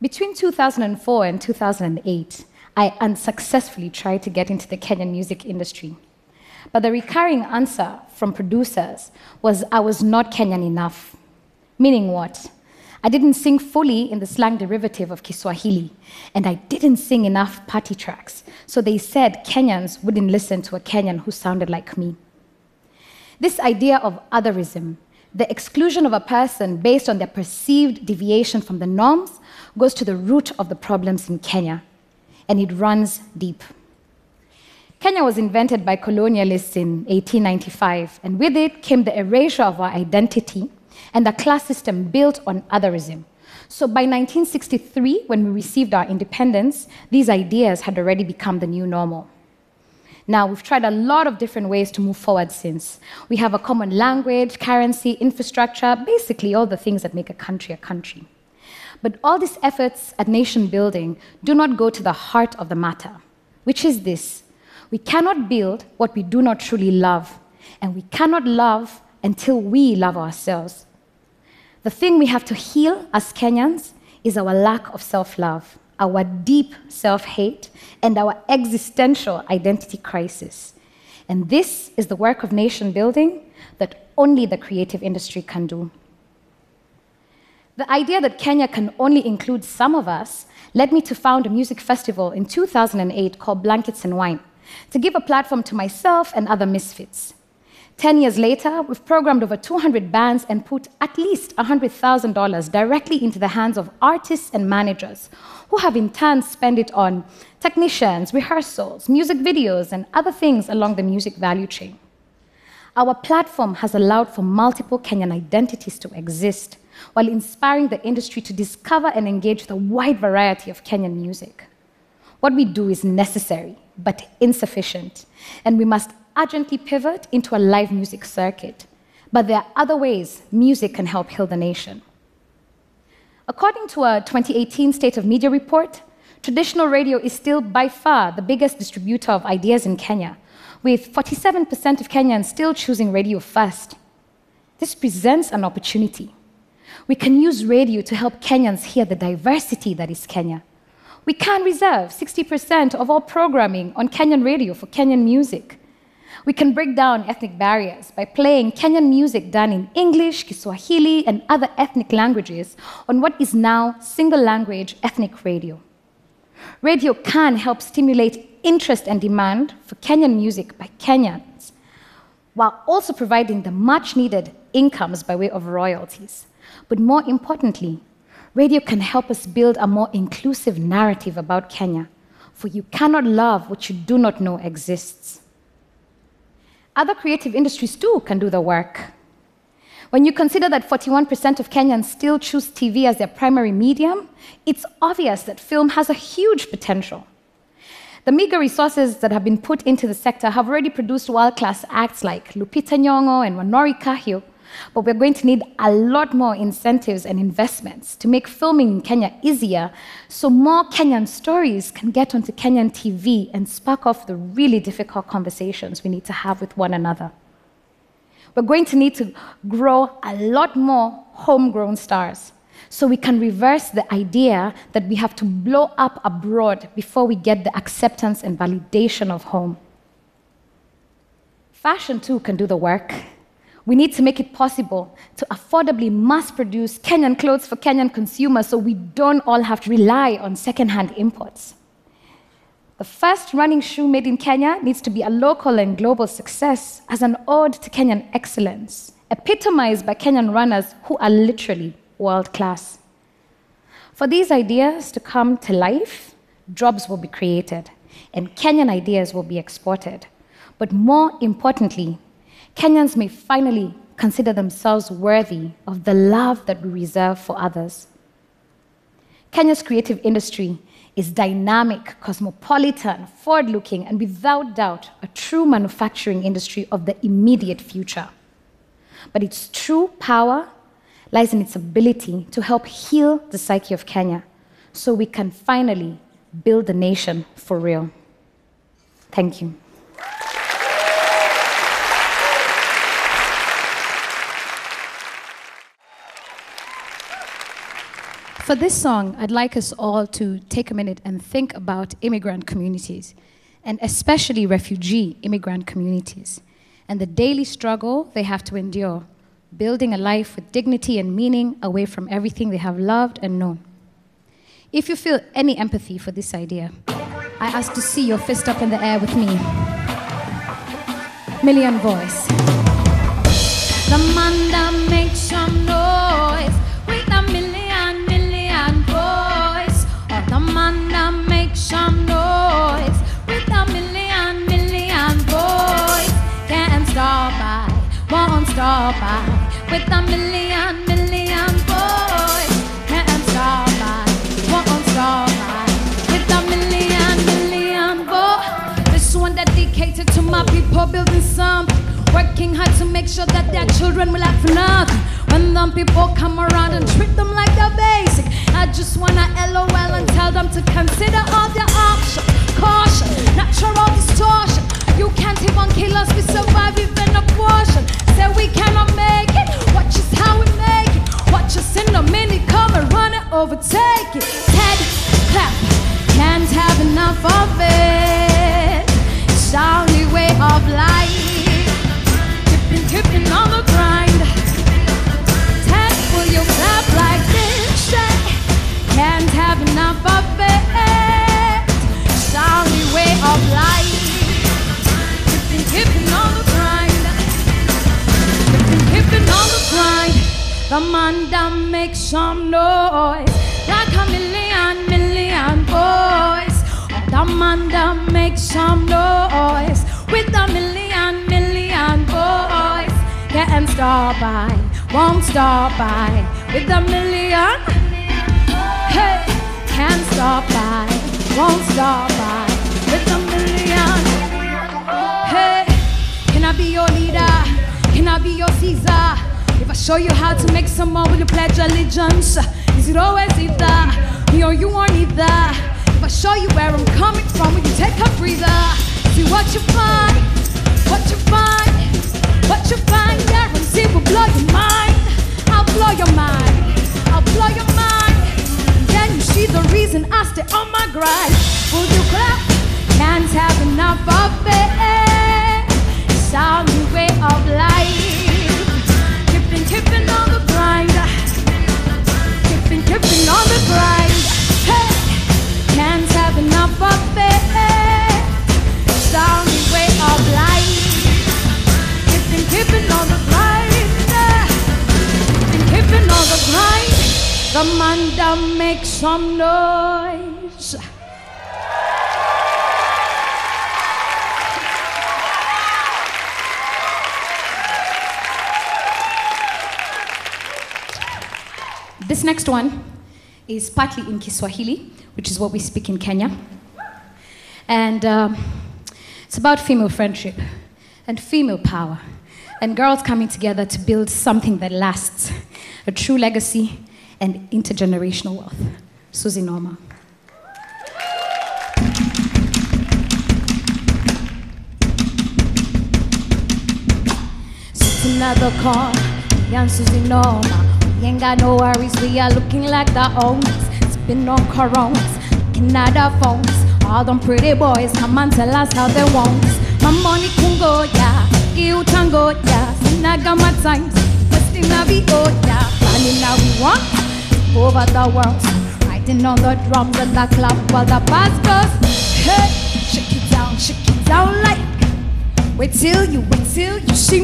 Between 2004 and 2008, I unsuccessfully tried to get into the Kenyan music industry. But the recurring answer from producers was I was not Kenyan enough. Meaning what? I didn't sing fully in the slang derivative of Kiswahili, and I didn't sing enough party tracks. So they said Kenyans wouldn't listen to a Kenyan who sounded like me. This idea of otherism, the exclusion of a person based on their perceived deviation from the norms, goes to the root of the problems in Kenya, and it runs deep. Kenya was invented by colonialists in 1895, and with it came the erasure of our identity and a class system built on otherism. So by 1963, when we received our independence, these ideas had already become the new normal. Now, we've tried a lot of different ways to move forward since. We have a common language, currency, infrastructure, basically all the things that make a country a country. But all these efforts at nation building do not go to the heart of the matter, which is this we cannot build what we do not truly love, and we cannot love until we love ourselves. The thing we have to heal as Kenyans is our lack of self love, our deep self hate, and our existential identity crisis. And this is the work of nation building that only the creative industry can do. The idea that Kenya can only include some of us led me to found a music festival in 2008 called Blankets and Wine to give a platform to myself and other misfits. Ten years later, we've programmed over 200 bands and put at least $100,000 directly into the hands of artists and managers, who have in turn spent it on technicians, rehearsals, music videos, and other things along the music value chain. Our platform has allowed for multiple Kenyan identities to exist while inspiring the industry to discover and engage a wide variety of Kenyan music. What we do is necessary, but insufficient, and we must urgently pivot into a live music circuit. But there are other ways music can help heal the nation. According to a 2018 State of Media report, traditional radio is still by far the biggest distributor of ideas in Kenya, with 47% of Kenyans still choosing radio first. This presents an opportunity. We can use radio to help Kenyans hear the diversity that is Kenya. We can reserve 60% of all programming on Kenyan radio for Kenyan music. We can break down ethnic barriers by playing Kenyan music done in English, Kiswahili, and other ethnic languages on what is now single language ethnic radio. Radio can help stimulate interest and demand for Kenyan music by Kenyans, while also providing the much needed incomes by way of royalties. But more importantly, radio can help us build a more inclusive narrative about Kenya, for you cannot love what you do not know exists. Other creative industries too can do the work. When you consider that 41% of Kenyans still choose TV as their primary medium, it's obvious that film has a huge potential. The meager resources that have been put into the sector have already produced world class acts like Lupita Nyong'o and Wanuri Kahiu, but we're going to need a lot more incentives and investments to make filming in Kenya easier so more Kenyan stories can get onto Kenyan TV and spark off the really difficult conversations we need to have with one another. We're going to need to grow a lot more homegrown stars so we can reverse the idea that we have to blow up abroad before we get the acceptance and validation of home. Fashion, too, can do the work. We need to make it possible to affordably mass produce Kenyan clothes for Kenyan consumers so we don't all have to rely on secondhand imports. The first running shoe made in Kenya needs to be a local and global success as an ode to Kenyan excellence, epitomized by Kenyan runners who are literally world class. For these ideas to come to life, jobs will be created and Kenyan ideas will be exported. But more importantly, Kenyans may finally consider themselves worthy of the love that we reserve for others. Kenya's creative industry is dynamic, cosmopolitan, forward looking, and without doubt, a true manufacturing industry of the immediate future. But its true power lies in its ability to help heal the psyche of Kenya so we can finally build the nation for real. Thank you. For this song, I'd like us all to take a minute and think about immigrant communities, and especially refugee immigrant communities, and the daily struggle they have to endure, building a life with dignity and meaning away from everything they have loved and known. If you feel any empathy for this idea, I ask to see your fist up in the air with me. Million voice. The With a million, million voice. Can't stop stop I. With a million, million voice. This one dedicated to my people building. Working hard to make sure that their children will have. When them people come around and treat them like they're basic, I just wanna LOL and tell them to consider all their options. Caution, natural distortion. You can't even kill us, we survive even abortion. Say we cannot make it, watch us how we make it. Watch us in a minute, come and run it, overtake it. Head clap, can't have enough of it. Some noise like a million, million boys. The man that makes some noise with a million, million boys. Can't stop by, won't stop by with a million. Hey, can't stop by, won't stop by with a million. Hey, can I be your leader? Can I be your Caesar? Show you how to make some more, will you pledge allegiance? Is it always either me or you or neither? If I show you where I'm coming from, will you take a breather? See what you find, what you find, what you find, guarantee will blow your mind. I'll blow your mind, I'll blow your mind. And then you see the reason I stay on my grind. Will you clap? Can't have enough of it. It's our new way of life. Some noise. This next one is partly in Kiswahili, which is what we speak in Kenya. And um, it's about female friendship and female power and girls coming together to build something that lasts a true legacy and intergenerational wealth. Suzie Noma. Another call, young Suzie Noma. We ain't got no worries, we are looking like the owners. Spin on coronas, looking at our phones. All them pretty boys come and tell us how they want. My money kungo ya, kiutango ya. Sinaga my times, Westing Navi oh ya. Planning now we want over the world. Riding on the drums and the club while the bass goes. Hey, shake it down, shake it down like. Wait till you, wait till you see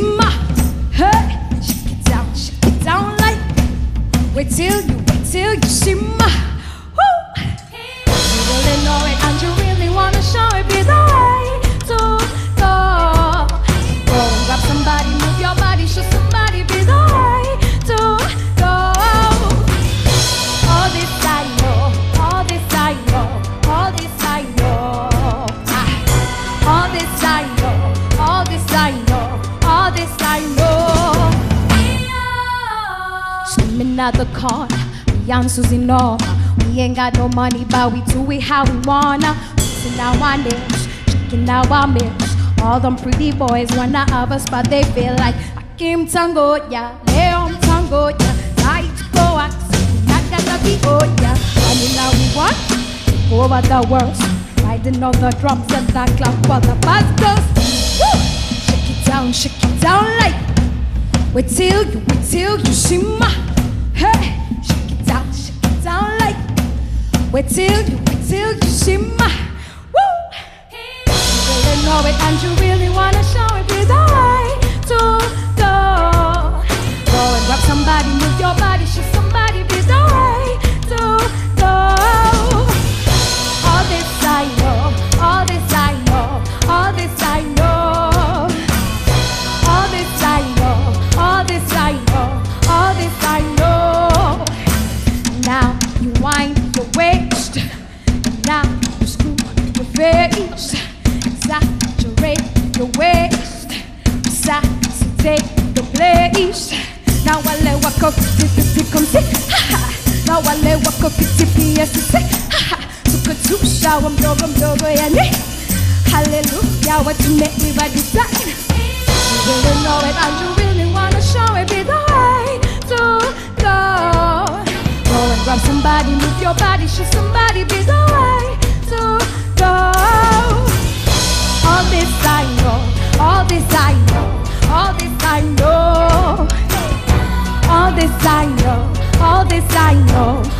at the corner, we and Suzie Noma. We ain't got no money, but we do it how we wanna. Missing our niche, checking our mitch. All them pretty boys wanna have us, but they feel like Akim Tango, yeah, Leon Tango, yeah, Tight Coax, Nakata be oh, over the world. Riding on the drums and the clap for the bass goes. Woo! Shake it down, shake it down like. Wait till you, wait till you see my. Hey, shake it down, shake it down like. Wait till you, wait till you see my. Woo! You really know it and you really wanna show it. The way to go. Go and grab somebody, move your body, 예수세 하하 두근두샤 원더검더거야니 할렐루야 what you make me by design You really know it and you really wanna show it be the way to go Go and grab somebody, move your body, show somebody be the way to go All this I know, all this I know, all this I know. All this I know, all this I know.